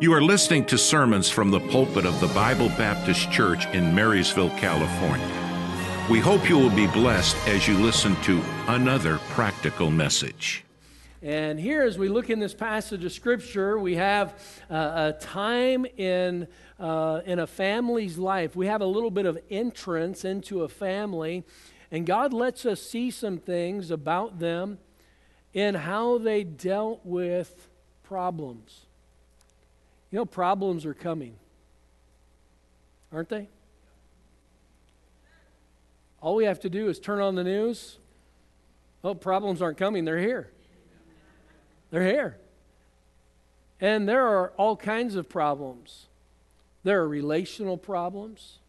You are listening to sermons from the pulpit of the Bible Baptist Church in Marysville, California. We hope you will be blessed as you listen to another practical message. And here, as we look in this passage of Scripture, we have uh, a time in, uh, in a family's life. We have a little bit of entrance into a family, and God lets us see some things about them in how they dealt with problems. You know, problems are coming, aren't they? All we have to do is turn on the news. Oh, problems aren't coming, they're here. They're here. And there are all kinds of problems. There are relational problems,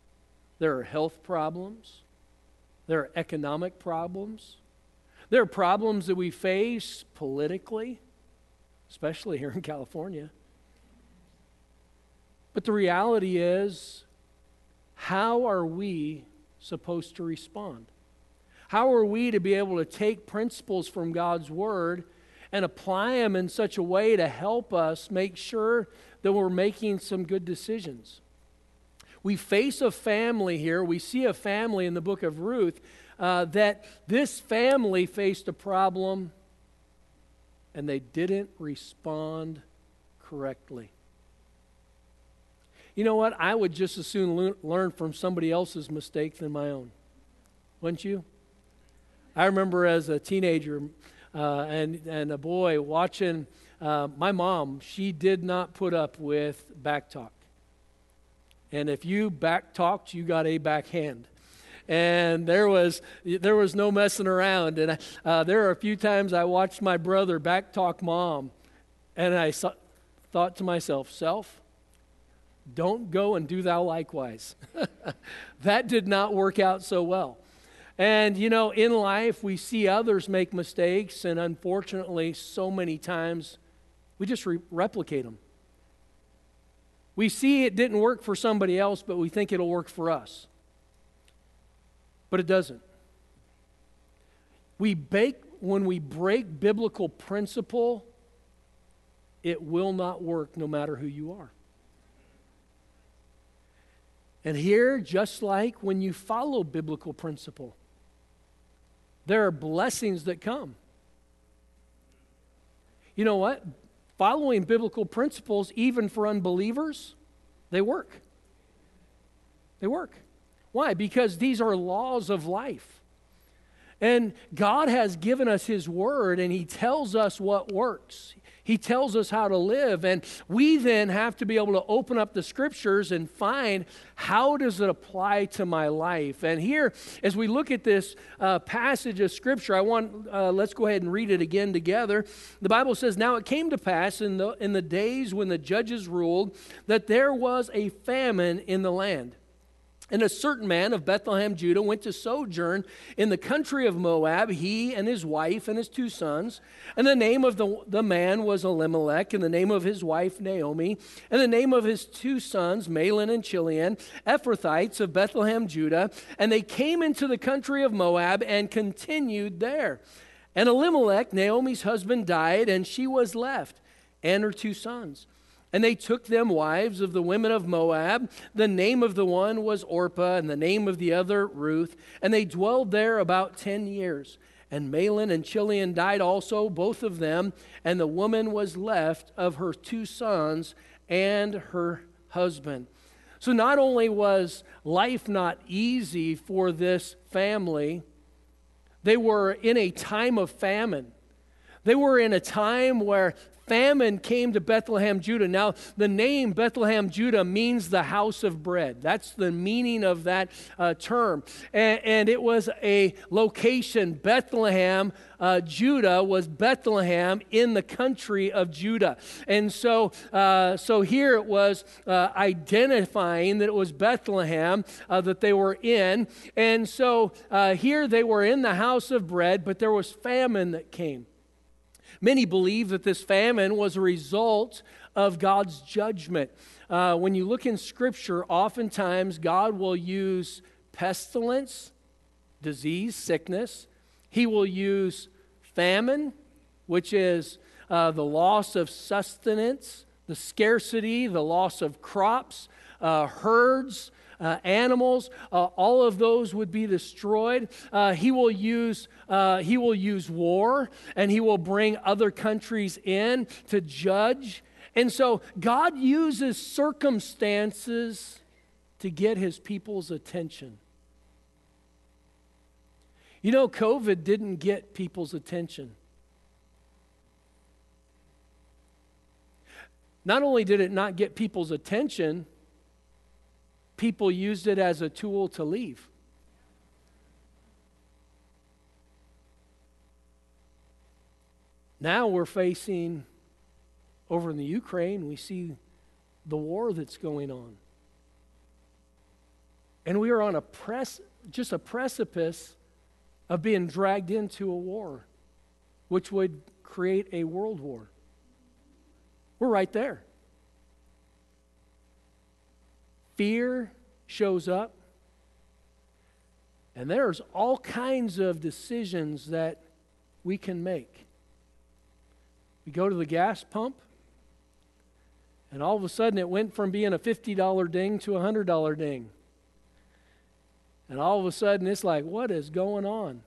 there are health problems, there are economic problems, there are problems that we face politically, especially here in California. But the reality is, how are we supposed to respond? How are we to be able to take principles from God's Word and apply them in such a way to help us make sure that we're making some good decisions? We face a family here. We see a family in the book of Ruth uh, that this family faced a problem and they didn't respond correctly. You know what? I would just as soon learn from somebody else's mistake than my own. Wouldn't you? I remember as a teenager uh, and, and a boy watching uh, my mom, she did not put up with back talk. And if you back talked, you got a backhand and there was there was no messing around. And uh, there are a few times I watched my brother backtalk mom, and I thought to myself, "Self, don't go and do thou likewise. that did not work out so well. And, you know, in life, we see others make mistakes, and unfortunately, so many times, we just re- replicate them. We see it didn't work for somebody else, but we think it'll work for us. But it doesn't. We bake, when we break biblical principle, it will not work no matter who you are. And here, just like when you follow biblical principle, there are blessings that come. You know what? Following biblical principles, even for unbelievers, they work. They work. Why? Because these are laws of life. And God has given us His Word, and He tells us what works. He tells us how to live. And we then have to be able to open up the scriptures and find how does it apply to my life. And here, as we look at this uh, passage of scripture, I want, uh, let's go ahead and read it again together. The Bible says, Now it came to pass in the, in the days when the judges ruled that there was a famine in the land. And a certain man of Bethlehem, Judah, went to sojourn in the country of Moab, he and his wife and his two sons. And the name of the, the man was Elimelech, and the name of his wife Naomi, and the name of his two sons, Mahlon and Chilion, Ephrathites of Bethlehem, Judah. And they came into the country of Moab and continued there. And Elimelech, Naomi's husband, died, and she was left, and her two sons. And they took them wives of the women of Moab. The name of the one was Orpah, and the name of the other Ruth. And they dwelled there about ten years. And Mahlon and Chilion died also, both of them. And the woman was left of her two sons and her husband. So not only was life not easy for this family, they were in a time of famine. They were in a time where famine came to Bethlehem, Judah. Now, the name Bethlehem, Judah means the house of bread. That's the meaning of that uh, term. And, and, it was a location, Bethlehem, uh, Judah was Bethlehem in the country of Judah. And so, uh, so here it was uh, identifying that it was Bethlehem uh, that they were in. And so uh, here they were in the house of bread, but there was famine that came. Many believe that this famine was a result of God's judgment. Uh, when you look in Scripture, oftentimes God will use pestilence, disease, sickness. He will use famine, which is uh, the loss of sustenance the scarcity, the loss of crops, uh, herds, uh, animals, uh, all of those would be destroyed. Uh, he will use uh, he will use war, and he will bring other countries in to judge. And so God uses circumstances to get his people's attention. You know, COVID didn't get people's attention. Not only did it not get people's attention, people used it as a tool to leave. Now we're facing, over in the Ukraine, we see the war that's going on. And we are on a press, just a precipice of being dragged into a war, which would create a world war. We're right there. Fear shows up. And there's all kinds of decisions that we can make. We go to the gas pump, and all of a sudden it went from being a $50 ding to a $100 ding. And all of a sudden it's like, what is going on?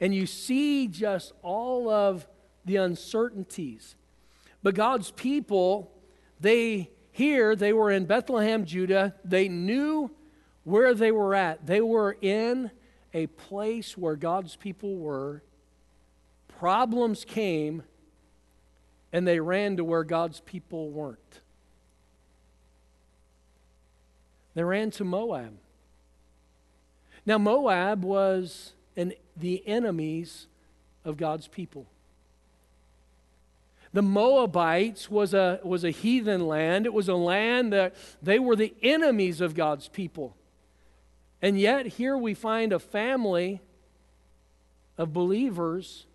And you see just all of the uncertainties. But God's people, they here, they were in Bethlehem, Judah. They knew where they were at. They were in a place where God's people were. Problems came, and they ran to where God's people weren't. They ran to Moab. Now, Moab was an, the enemies of God's people. The Moabites was a, was a heathen land. It was a land that they were the enemies of God's people. And yet, here we find a family of believers.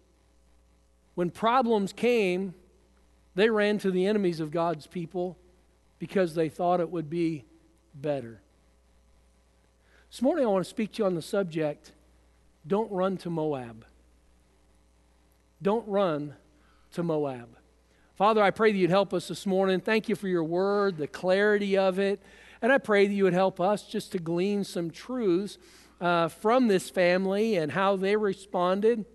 When problems came, they ran to the enemies of God's people because they thought it would be better. This morning, I want to speak to you on the subject don't run to Moab. Don't run to Moab. Father, I pray that you'd help us this morning. Thank you for your word, the clarity of it. And I pray that you would help us just to glean some truths uh, from this family and how they responded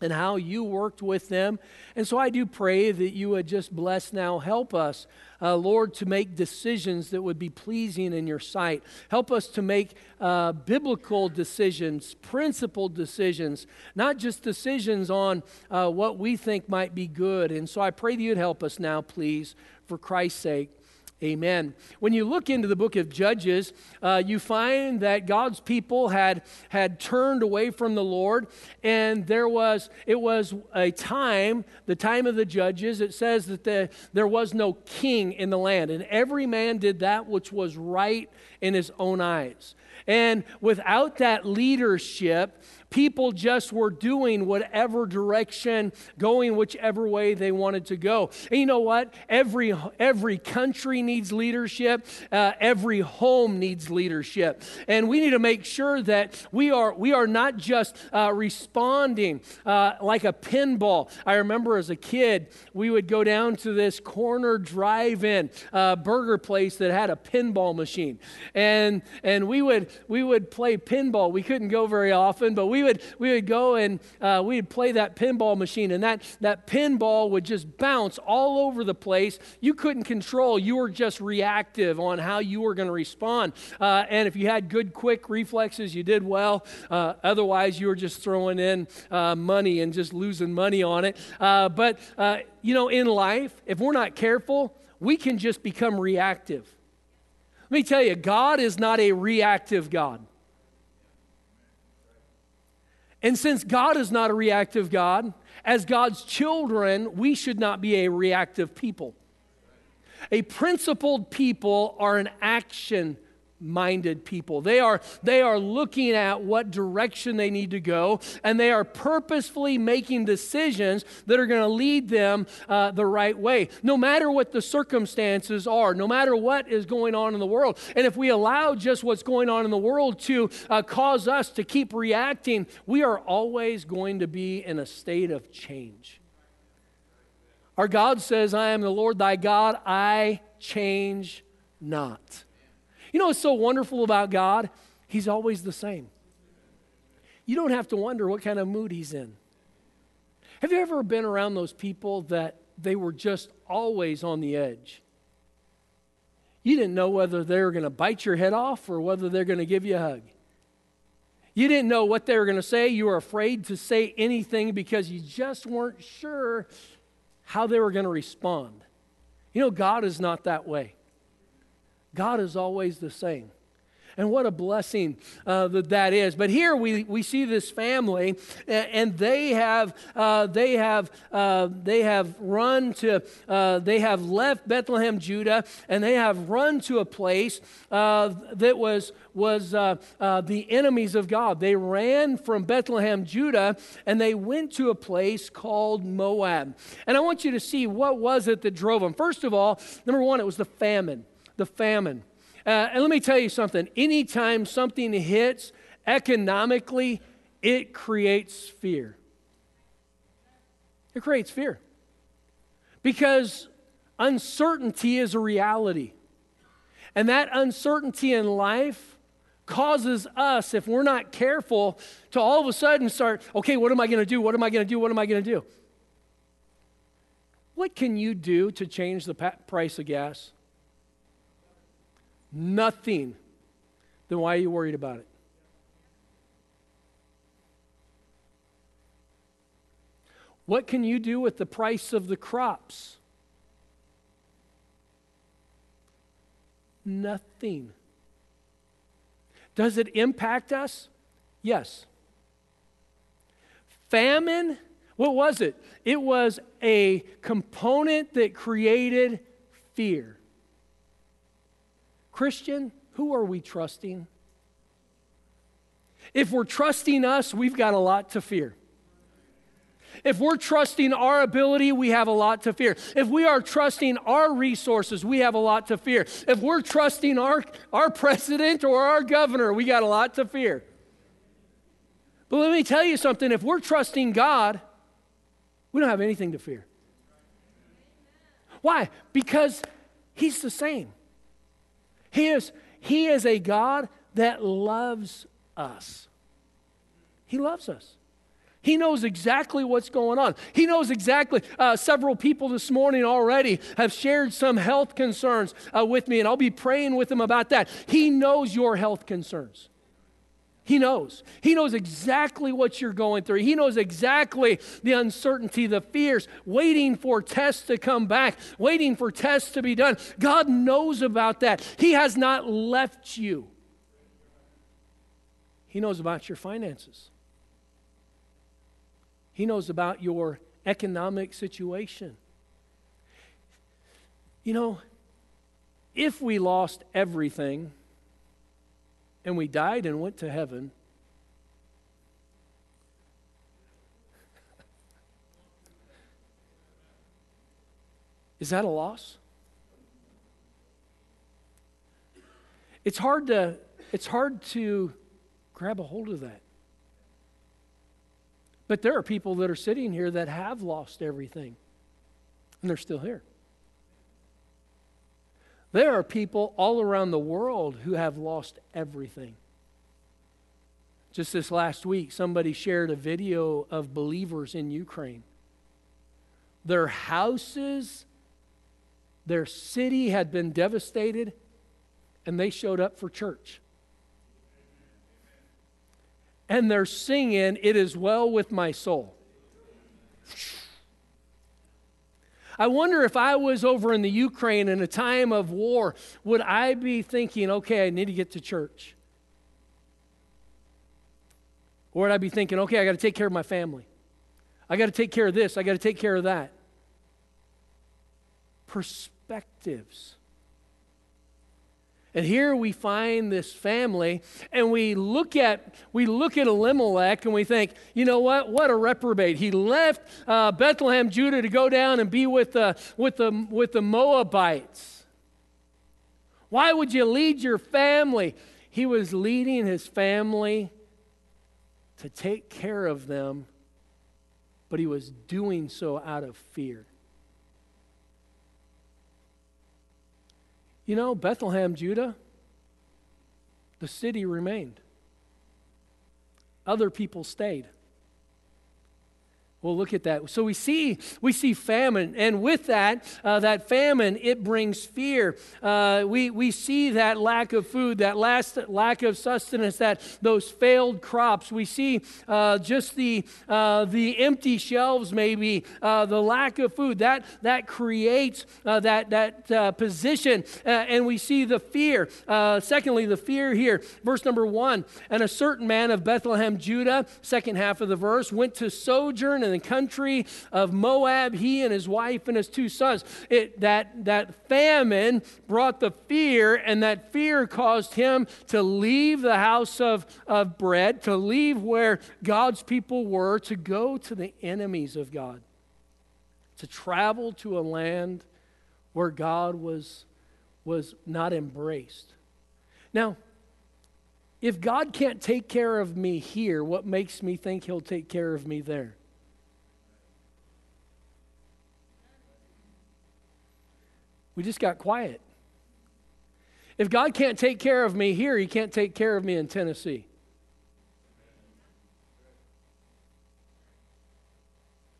and how you worked with them. And so I do pray that you would just bless now, help us, uh, Lord, to make decisions that would be pleasing in your sight. Help us to make uh, biblical decisions, principled decisions, not just decisions on uh, what we think might be good. And so I pray that you'd help us now, please, for Christ's sake. Amen. When you look into the book of Judges, uh, you find that God's people had, had turned away from the Lord, and there was, it was a time, the time of the judges, it says that the, there was no king in the land, and every man did that which was right in his own eyes. And without that leadership, people just were doing whatever direction, going whichever way they wanted to go. And you know what? Every, every country needs leadership, uh, every home needs leadership. And we need to make sure that we are, we are not just uh, responding uh, like a pinball. I remember as a kid, we would go down to this corner drive in uh, burger place that had a pinball machine. And, and we, would, we would play pinball. We couldn't go very often, but we we would, we would go and uh, we would play that pinball machine, and that, that pinball would just bounce all over the place. You couldn't control, you were just reactive on how you were going to respond. Uh, and if you had good, quick reflexes, you did well. Uh, otherwise, you were just throwing in uh, money and just losing money on it. Uh, but, uh, you know, in life, if we're not careful, we can just become reactive. Let me tell you, God is not a reactive God. And since God is not a reactive God, as God's children, we should not be a reactive people. A principled people are an action minded people. They are, they are looking at what direction they need to go, and they are purposefully making decisions that are going to lead them uh, the right way, no matter what the circumstances are, no matter what is going on in the world. And if we allow just what's going on in the world to uh, cause us to keep reacting, we are always going to be in a state of change. Our God says, I am the Lord thy God, I change not. You know what's so wonderful about God? He's always the same. You don't have to wonder what kind of mood he's in. Have you ever been around those people that they were just always on the edge? You didn't know whether they were going to bite your head off or whether they're going to give you a hug. You didn't know what they were going to say. You were afraid to say anything because you just weren't sure how they were going to respond. You know, God is not that way. God is always the same. And what a blessing uh, that that is. But here we, we see this family, and they have uh, they have uh, they have run to uh, they have left Bethlehem, Judah, and they have run to a place uh, that was was uh, the enemies of God. They ran from Bethlehem, Judah, and they went to a place called Moab. And I want you to see what was it that drove them. First of all, number one, it was the famine. The famine. Uh, and let me tell you something anytime something hits economically, it creates fear. It creates fear. Because uncertainty is a reality. And that uncertainty in life causes us, if we're not careful, to all of a sudden start, okay, what am I going to do? What am I going to do? What am I going to do? What can you do to change the price of gas? Nothing, then why are you worried about it? What can you do with the price of the crops? Nothing. Does it impact us? Yes. Famine, what was it? It was a component that created fear. Christian, who are we trusting? If we're trusting us, we've got a lot to fear. If we're trusting our ability, we have a lot to fear. If we are trusting our resources, we have a lot to fear. If we're trusting our, our president or our governor, we got a lot to fear. But let me tell you something if we're trusting God, we don't have anything to fear. Why? Because He's the same. He is, he is a God that loves us. He loves us. He knows exactly what's going on. He knows exactly. Uh, several people this morning already have shared some health concerns uh, with me, and I'll be praying with them about that. He knows your health concerns. He knows. He knows exactly what you're going through. He knows exactly the uncertainty, the fears, waiting for tests to come back, waiting for tests to be done. God knows about that. He has not left you. He knows about your finances. He knows about your economic situation. You know, if we lost everything, and we died and went to heaven, is that a loss? It's hard to it's hard to grab a hold of that. But there are people that are sitting here that have lost everything and they're still here. There are people all around the world who have lost everything. Just this last week, somebody shared a video of believers in Ukraine. Their houses, their city had been devastated, and they showed up for church. And they're singing, It is well with my soul. I wonder if I was over in the Ukraine in a time of war, would I be thinking, okay, I need to get to church? Or would I be thinking, okay, I got to take care of my family? I got to take care of this, I got to take care of that. Perspectives. And here we find this family, and we look at we look at Elimelech, and we think, you know what? What a reprobate! He left uh, Bethlehem, Judah, to go down and be with the with the with the Moabites. Why would you lead your family? He was leading his family to take care of them, but he was doing so out of fear. You know, Bethlehem, Judah, the city remained. Other people stayed. Well, look at that. So we see we see famine, and with that, uh, that famine it brings fear. Uh, we we see that lack of food, that last lack of sustenance, that those failed crops. We see uh, just the uh, the empty shelves, maybe uh, the lack of food. That that creates uh, that that position, and we see the fear. secondly, the fear here, verse number one. And a certain man of Bethlehem, Judah, second half of the verse, went to sojourn in the country of Moab, he and his wife and his two sons. It, that, that famine brought the fear, and that fear caused him to leave the house of, of bread, to leave where God's people were, to go to the enemies of God, to travel to a land where God was, was not embraced. Now, if God can't take care of me here, what makes me think He'll take care of me there? We just got quiet. If God can't take care of me here, He can't take care of me in Tennessee.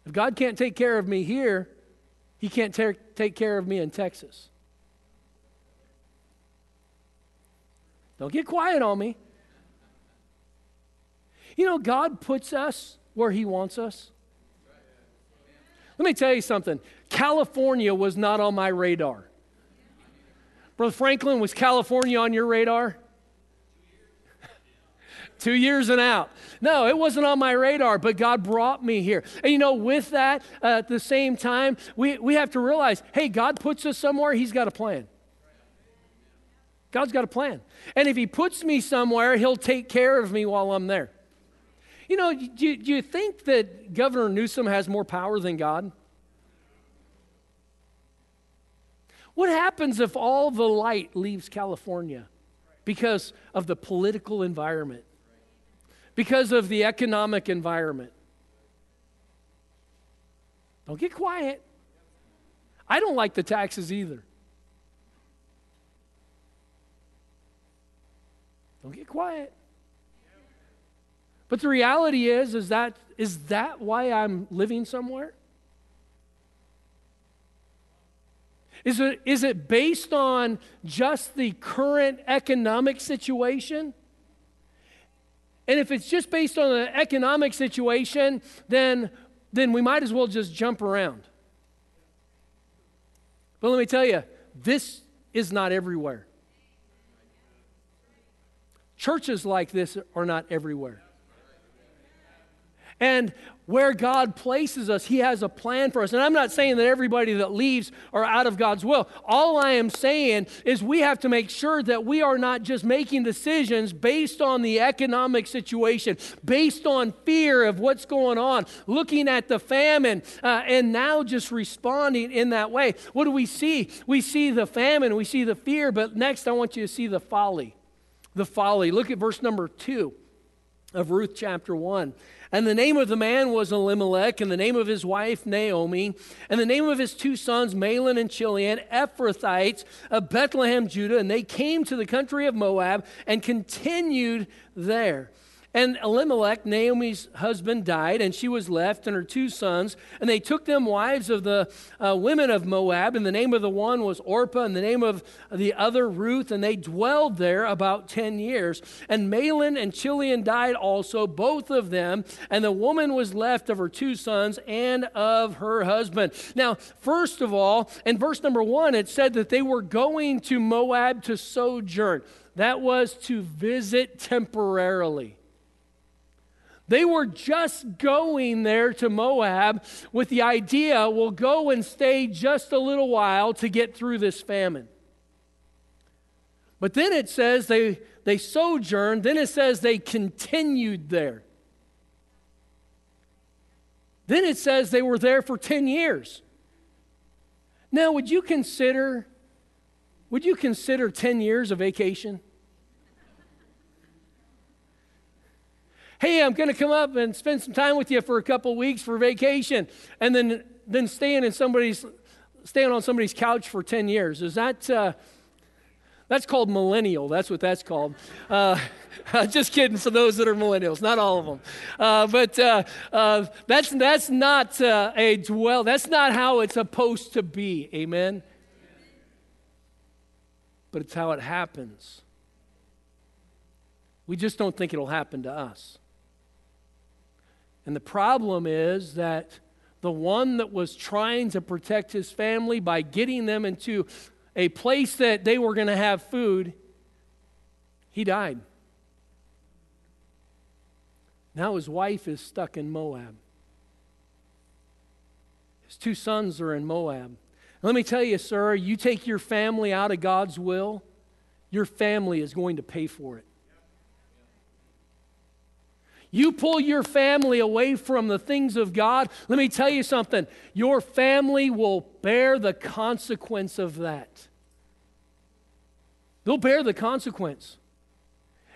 If God can't take care of me here, He can't take care of me in Texas. Don't get quiet on me. You know, God puts us where He wants us. Let me tell you something California was not on my radar. Brother Franklin, was California on your radar? Two years and out. No, it wasn't on my radar, but God brought me here. And you know, with that, uh, at the same time, we, we have to realize hey, God puts us somewhere, He's got a plan. God's got a plan. And if He puts me somewhere, He'll take care of me while I'm there. You know, do, do you think that Governor Newsom has more power than God? What happens if all the light leaves California because of the political environment, because of the economic environment? Don't get quiet. I don't like the taxes either. Don't get quiet. But the reality is, is that is that why I'm living somewhere? Is it, is it based on just the current economic situation? And if it's just based on the economic situation, then, then we might as well just jump around. But let me tell you, this is not everywhere. Churches like this are not everywhere. And where God places us, He has a plan for us. And I'm not saying that everybody that leaves are out of God's will. All I am saying is we have to make sure that we are not just making decisions based on the economic situation, based on fear of what's going on, looking at the famine, uh, and now just responding in that way. What do we see? We see the famine, we see the fear, but next I want you to see the folly. The folly. Look at verse number two of Ruth chapter 1. And the name of the man was Elimelech, and the name of his wife Naomi, and the name of his two sons Mahlon and Chilion, Ephrathites of Bethlehem, Judah. And they came to the country of Moab and continued there. And Elimelech, Naomi's husband, died, and she was left and her two sons. And they took them wives of the uh, women of Moab, and the name of the one was Orpah, and the name of the other Ruth, and they dwelled there about 10 years. And Mahlon and Chilion died also, both of them, and the woman was left of her two sons and of her husband. Now, first of all, in verse number one, it said that they were going to Moab to sojourn. That was to visit temporarily. They were just going there to Moab with the idea we'll go and stay just a little while to get through this famine. But then it says they, they sojourned, then it says they continued there. Then it says they were there for 10 years. Now, would you consider would you consider 10 years a vacation? Hey, I'm going to come up and spend some time with you for a couple weeks for vacation, and then then staying in somebody's staying on somebody's couch for 10 years. Is that uh, That's called millennial. That's what that's called. Uh, just kidding for those that are millennials, not all of them. Uh, but uh, uh, that's, that's not uh, a dwell, that's not how it's supposed to be. Amen? But it's how it happens. We just don't think it'll happen to us. And the problem is that the one that was trying to protect his family by getting them into a place that they were going to have food, he died. Now his wife is stuck in Moab. His two sons are in Moab. Let me tell you, sir, you take your family out of God's will, your family is going to pay for it. You pull your family away from the things of God, let me tell you something. Your family will bear the consequence of that. They'll bear the consequence.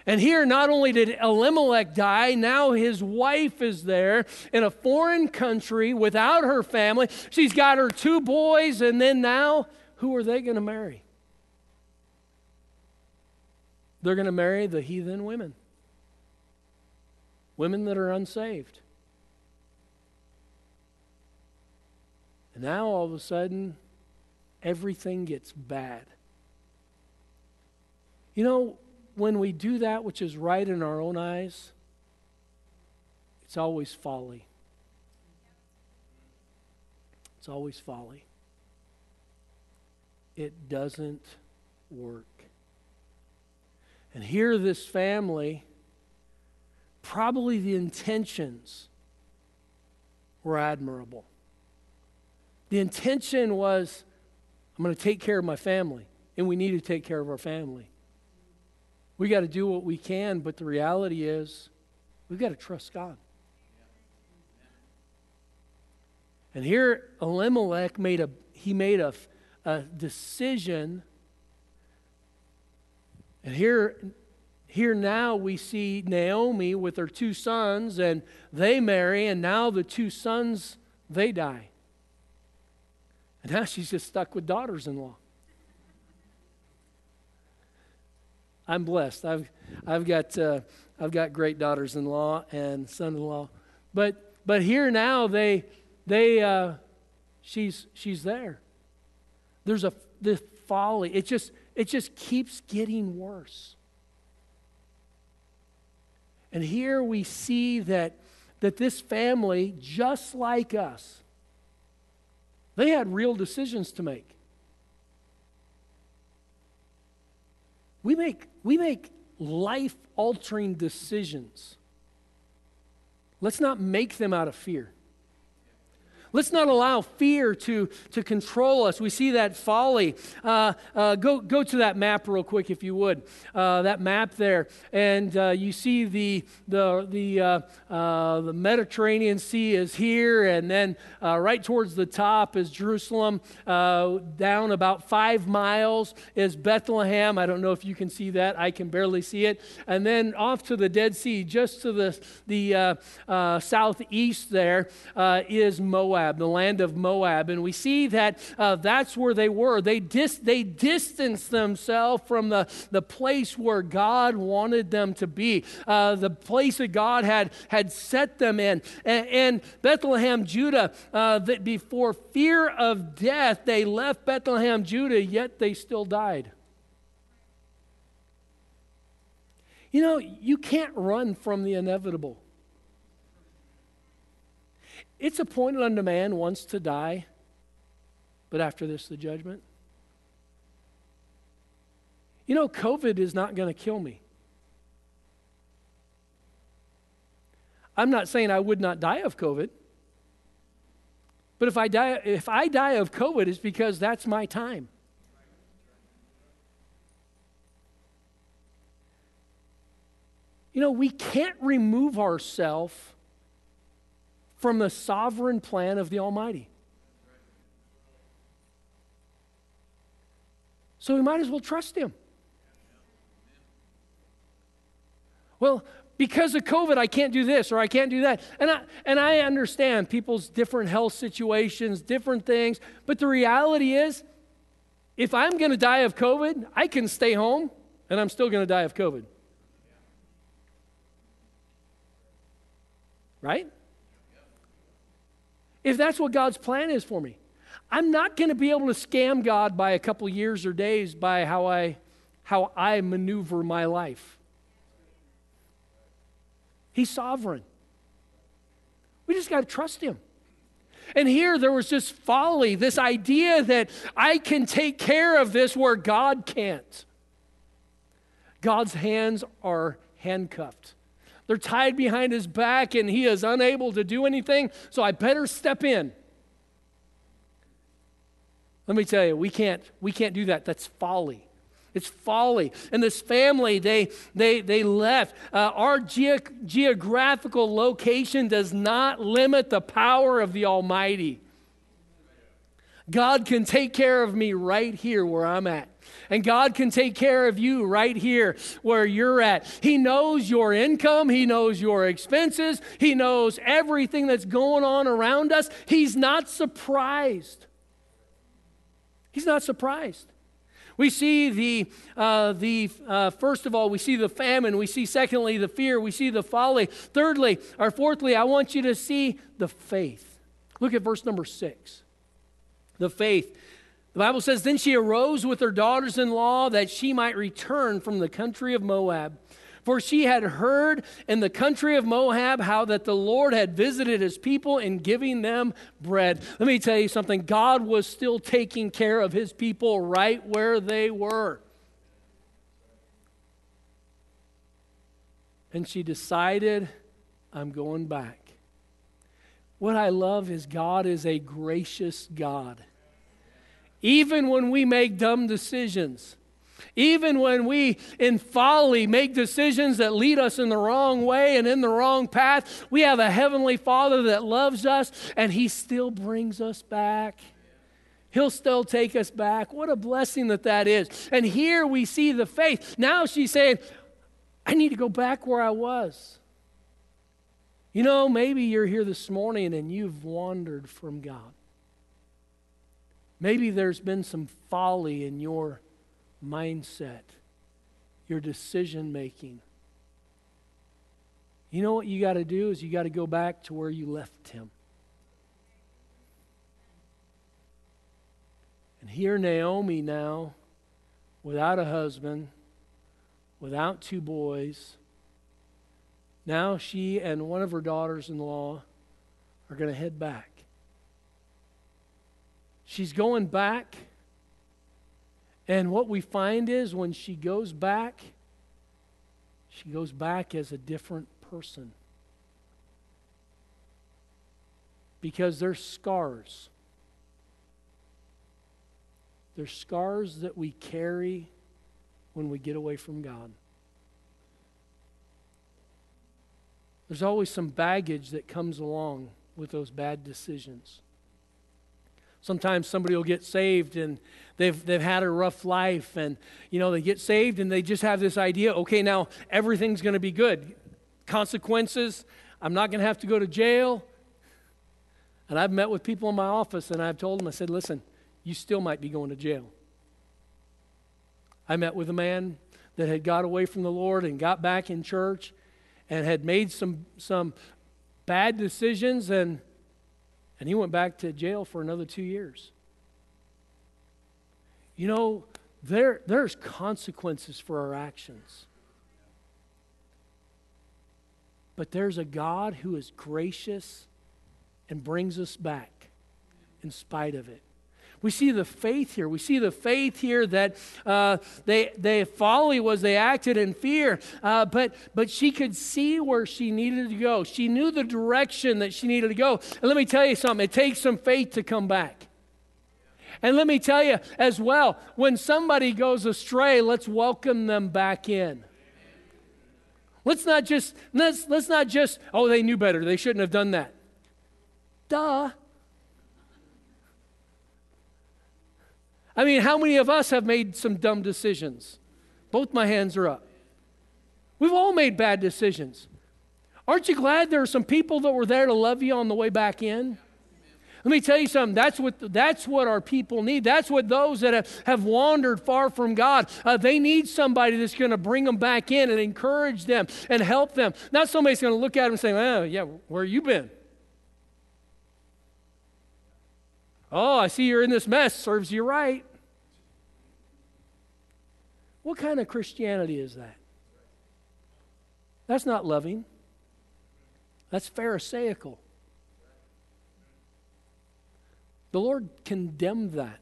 And here, not only did Elimelech die, now his wife is there in a foreign country without her family. She's got her two boys, and then now, who are they going to marry? They're going to marry the heathen women women that are unsaved. And now all of a sudden, everything gets bad. You know, when we do that which is right in our own eyes, it's always folly. It's always folly. It doesn't work. And here, this family probably the intentions were admirable. The intention was, I'm going to take care of my family, and we need to take care of our family. We got to do what we can, but the reality is, we've got to trust God. And here, Elimelech made a he made a, a decision. And here, here now we see Naomi with her two sons, and they marry, and now the two sons, they die. And now she's just stuck with daughters in law. I'm blessed. I've, I've, got, uh, I've got great daughters in law and son in law. But, but here now, they, they, uh, she's, she's there. There's a the folly. It just, it just keeps getting worse. And here we see that, that this family, just like us, they had real decisions to make. We make, we make life altering decisions. Let's not make them out of fear. Let's not allow fear to, to control us. We see that folly. Uh, uh, go, go to that map real quick, if you would. Uh, that map there. And uh, you see the, the, the, uh, uh, the Mediterranean Sea is here, and then right towards the top is Jerusalem. down about five miles is Bethlehem. I don't know if you can see that. I can barely see it. And then off to the Dead Sea, just to the, the southeast there, is Moab. Moab, the land of Moab. And we see that uh, that's where they were. They, dis- they distanced themselves from the, the place where God wanted them to be, uh, the place that God had, had set them in. And, and Bethlehem, Judah, uh, that before fear of death, they left Bethlehem, Judah, yet they still died. You know, you can't run from the inevitable. It's appointed unto man once to die, but after this, the judgment. You know, COVID is not going to kill me. I'm not saying I would not die of COVID. But if I die, if I die of COVID, it's because that's my time. You know, we can't remove ourselves from the sovereign plan of the Almighty. So we might as well trust Him. Well, because of COVID, I can't do this or I can't do that. And I, and I understand people's different health situations, different things, but the reality is, if I'm going to die of COVID, I can stay home and I'm still going to die of COVID. Right? If that's what God's plan is for me, I'm not going to be able to scam God by a couple years or days by how I how I maneuver my life. He's sovereign. We just got to trust him. And here there was this folly, this idea that I can take care of this where God can't. God's hands are handcuffed. They're tied behind his back and he is unable to do anything, so I better step in. Let me tell you, we can't we can't do that. That's folly. It's folly. And this family, they, they, they left. Uh, our ge- geographical location does not limit the power of the Almighty. God can take care of me right here where I'm at. And God can take care of you right here where you're at. He knows your income, He knows your expenses, He knows everything that's going on around us. He's not surprised. He's not surprised. We see the, uh, the uh, first of all, we see the famine. We see, secondly, the fear. We see the folly. Thirdly, or fourthly, I want you to see the faith. Look at verse number six. The faith. The Bible says, Then she arose with her daughters in law that she might return from the country of Moab. For she had heard in the country of Moab how that the Lord had visited his people in giving them bread. Let me tell you something God was still taking care of his people right where they were. And she decided, I'm going back. What I love is God is a gracious God. Even when we make dumb decisions, even when we, in folly, make decisions that lead us in the wrong way and in the wrong path, we have a Heavenly Father that loves us and He still brings us back. He'll still take us back. What a blessing that that is. And here we see the faith. Now she's saying, I need to go back where I was. You know, maybe you're here this morning and you've wandered from God. Maybe there's been some folly in your mindset, your decision making. You know what you got to do is you got to go back to where you left him. And here Naomi now, without a husband, without two boys, now she and one of her daughters in law are going to head back. She's going back and what we find is when she goes back, she goes back as a different person. Because there's scars. There's scars that we carry when we get away from God. There's always some baggage that comes along with those bad decisions. Sometimes somebody will get saved and they've, they've had a rough life and, you know, they get saved and they just have this idea okay, now everything's going to be good. Consequences, I'm not going to have to go to jail. And I've met with people in my office and I've told them, I said, listen, you still might be going to jail. I met with a man that had got away from the Lord and got back in church and had made some, some bad decisions and and he went back to jail for another two years. You know, there, there's consequences for our actions. But there's a God who is gracious and brings us back in spite of it. We see the faith here. We see the faith here that uh, they, they folly was they acted in fear, uh, but, but she could see where she needed to go. She knew the direction that she needed to go. And let me tell you something it takes some faith to come back. And let me tell you as well, when somebody goes astray, let's welcome them back in. Let's not just let's, let's not just oh they knew better. They shouldn't have done that. Duh. I mean, how many of us have made some dumb decisions? Both my hands are up. We've all made bad decisions. Aren't you glad there are some people that were there to love you on the way back in? Let me tell you something. That's what, that's what our people need. That's what those that have, have wandered far from God, uh, they need somebody that's going to bring them back in and encourage them and help them. Not somebody's going to look at them and say, oh, yeah, where you been? Oh, I see you're in this mess. Serves you right. What kind of Christianity is that? That's not loving. That's Pharisaical. The Lord condemned that.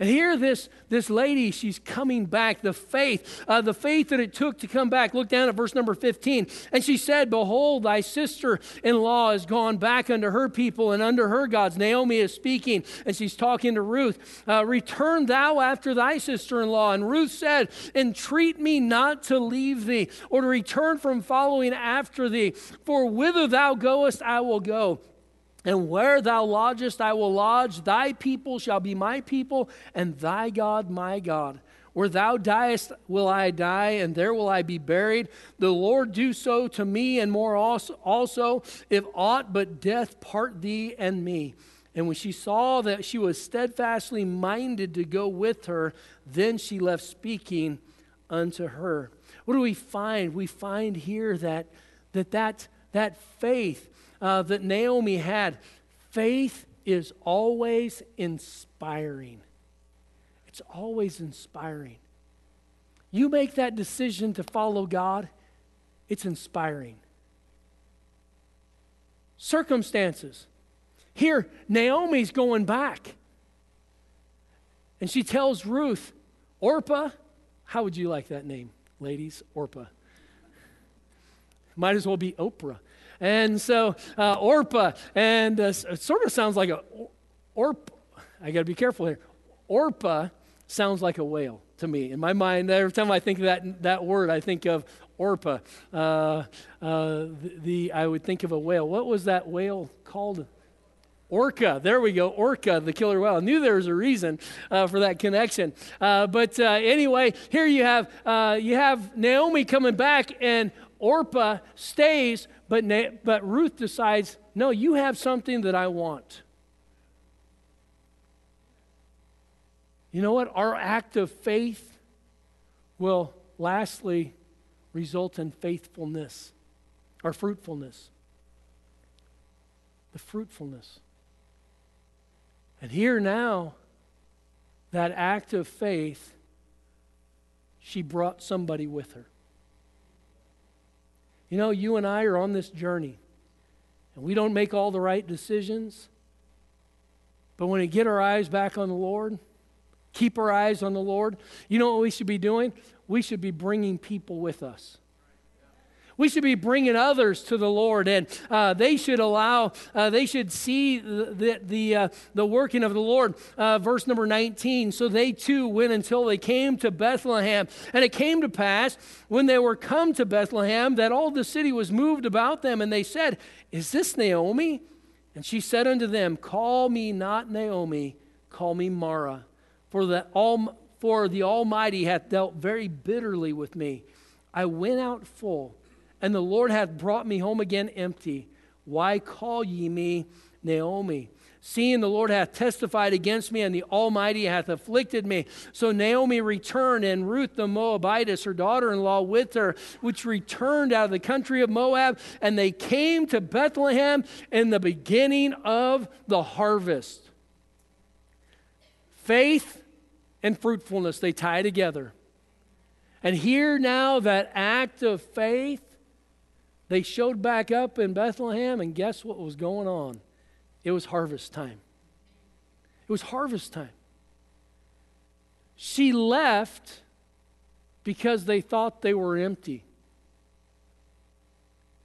And here, this, this lady, she's coming back. The faith, uh, the faith that it took to come back. Look down at verse number 15. And she said, Behold, thy sister in law is gone back unto her people and unto her gods. Naomi is speaking, and she's talking to Ruth. Uh, Return thou after thy sister in law. And Ruth said, Entreat me not to leave thee, or to return from following after thee. For whither thou goest, I will go and where thou lodgest, I will lodge. Thy people shall be my people, and thy God my God. Where thou diest, will I die, and there will I be buried. The Lord do so to me, and more also, if aught but death part thee and me. And when she saw that she was steadfastly minded to go with her, then she left speaking unto her. What do we find? We find here that that, that, that faith uh, that Naomi had. Faith is always inspiring. It's always inspiring. You make that decision to follow God, it's inspiring. Circumstances. Here, Naomi's going back. And she tells Ruth, Orpah, how would you like that name, ladies? Orpah. Might as well be Oprah. And so uh, Orpah, and uh, it sort of sounds like a Orp. I got to be careful here. Orpah sounds like a whale to me. In my mind, every time I think of that, that word, I think of Orpah. Uh, uh, the, I would think of a whale. What was that whale called? Orca. There we go. Orca, the killer whale. I knew there was a reason uh, for that connection. Uh, but uh, anyway, here you have uh, you have Naomi coming back, and Orpah stays, but, Na- but Ruth decides, no, you have something that I want. You know what? Our act of faith will lastly result in faithfulness or fruitfulness. The fruitfulness. And here now, that act of faith, she brought somebody with her. You know, you and I are on this journey, and we don't make all the right decisions. But when we get our eyes back on the Lord, keep our eyes on the Lord, you know what we should be doing? We should be bringing people with us. We should be bringing others to the Lord, and uh, they should allow, uh, they should see the, the, the, uh, the working of the Lord. Uh, verse number 19 So they two went until they came to Bethlehem. And it came to pass, when they were come to Bethlehem, that all the city was moved about them, and they said, Is this Naomi? And she said unto them, Call me not Naomi, call me Mara, for the, all, for the Almighty hath dealt very bitterly with me. I went out full and the Lord hath brought me home again empty. Why call ye me Naomi? Seeing the Lord hath testified against me, and the Almighty hath afflicted me. So Naomi returned, and Ruth the Moabitess, her daughter in law, with her, which returned out of the country of Moab, and they came to Bethlehem in the beginning of the harvest. Faith and fruitfulness, they tie together. And here now, that act of faith they showed back up in Bethlehem, and guess what was going on? It was harvest time. It was harvest time. She left because they thought they were empty.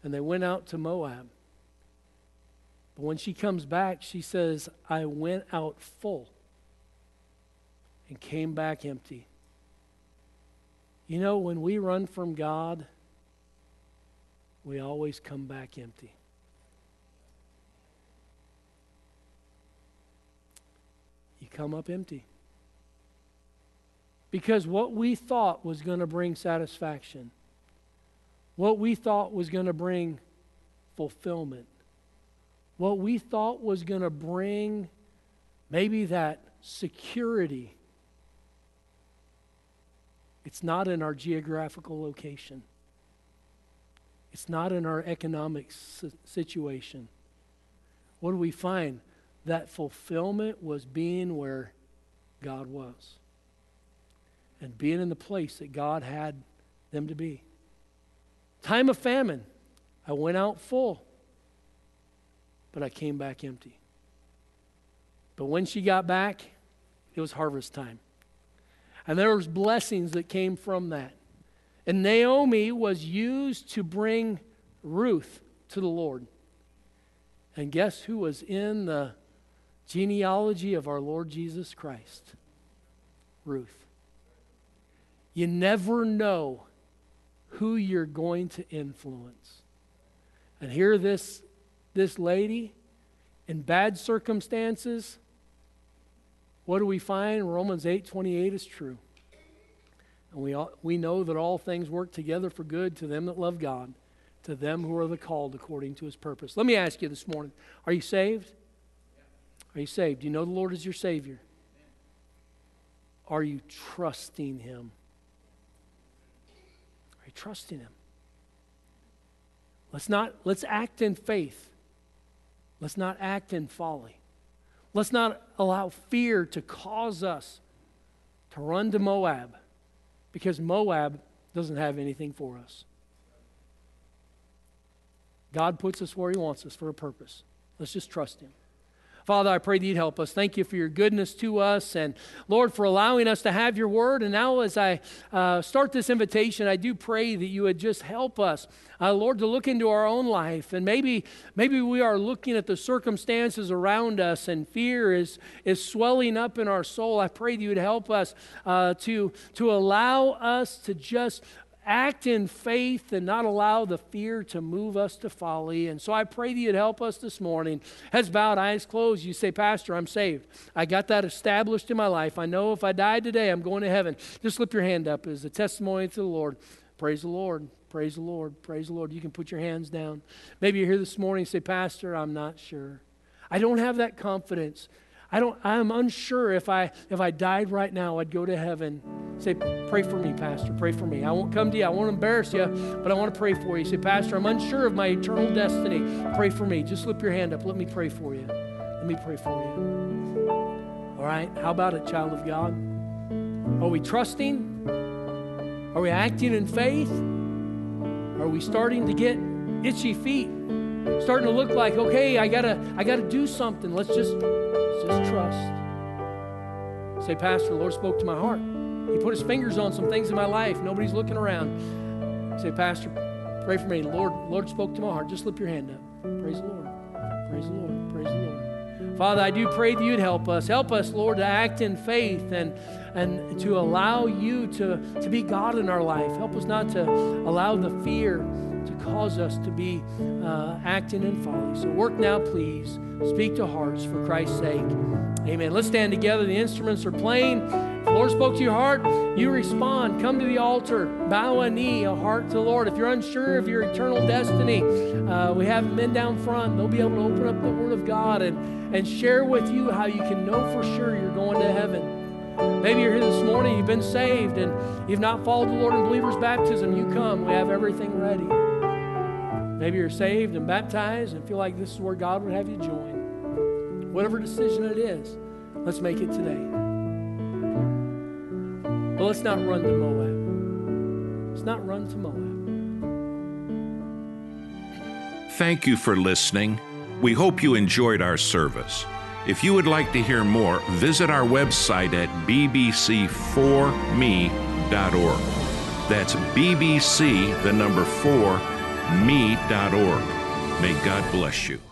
And they went out to Moab. But when she comes back, she says, I went out full and came back empty. You know, when we run from God, we always come back empty. You come up empty. Because what we thought was going to bring satisfaction, what we thought was going to bring fulfillment, what we thought was going to bring maybe that security, it's not in our geographical location. It's not in our economic situation. What do we find? That fulfillment was being where God was and being in the place that God had them to be. Time of famine, I went out full but I came back empty. But when she got back, it was harvest time. And there was blessings that came from that. And Naomi was used to bring Ruth to the Lord. And guess who was in the genealogy of our Lord Jesus Christ? Ruth. You never know who you're going to influence. And here this this lady in bad circumstances, what do we find? Romans 8 28 is true. And we, all, we know that all things work together for good to them that love God, to them who are the called according to his purpose. Let me ask you this morning are you saved? Are you saved? Do you know the Lord is your Savior? Are you trusting Him? Are you trusting Him? Let's not let's act in faith. Let's not act in folly. Let's not allow fear to cause us to run to Moab because Moab doesn't have anything for us. God puts us where He wants us for a purpose. Let's just trust Him. Father, I pray that you'd help us. Thank you for your goodness to us. And Lord, for allowing us to have your word. And now, as I uh, start this invitation, I do pray that you would just help us, uh, Lord, to look into our own life. And maybe, maybe we are looking at the circumstances around us and fear is, is swelling up in our soul. I pray that you would help us uh, to, to allow us to just act in faith and not allow the fear to move us to folly. And so I pray that you'd help us this morning. Heads bowed, eyes closed. You say, Pastor, I'm saved. I got that established in my life. I know if I die today, I'm going to heaven. Just slip your hand up as a testimony to the Lord. Praise the Lord. Praise the Lord. Praise the Lord. You can put your hands down. Maybe you're here this morning and say, Pastor, I'm not sure. I don't have that confidence. I don't, I'm unsure if I, if I died right now, I'd go to heaven. Say, pray for me, Pastor. Pray for me. I won't come to you. I won't embarrass you, but I want to pray for you. Say, Pastor, I'm unsure of my eternal destiny. Pray for me. Just slip your hand up. Let me pray for you. Let me pray for you. All right? How about it, child of God? Are we trusting? Are we acting in faith? Are we starting to get itchy feet? Starting to look like, okay, I gotta, I gotta do something. Let's just just trust. Say, Pastor, the Lord spoke to my heart. He put his fingers on some things in my life. Nobody's looking around. Say, Pastor, pray for me. Lord, Lord spoke to my heart. Just slip your hand up. Praise the Lord. Praise the Lord. Praise the Lord. Father, I do pray that you'd help us. Help us, Lord, to act in faith and, and to allow you to, to be God in our life. Help us not to allow the fear to cause us to be uh, acting in folly. So work now, please. Speak to hearts for Christ's sake. Amen. Let's stand together. The instruments are playing. If the Lord spoke to your heart, you respond. Come to the altar. Bow a knee, a heart to the Lord. If you're unsure of your eternal destiny, uh, we have men down front. They'll be able to open up the Word of God and, and share with you how you can know for sure you're going to heaven. Maybe you're here this morning, you've been saved, and you've not followed the Lord in believer's baptism. You come, we have everything ready. Maybe you're saved and baptized and feel like this is where God would have you join. Whatever decision it is, let's make it today. But let's not run to Moab. Let's not run to Moab. Thank you for listening. We hope you enjoyed our service. If you would like to hear more, visit our website at bbc4me.org. That's BBC, the number 4, me.org. May God bless you.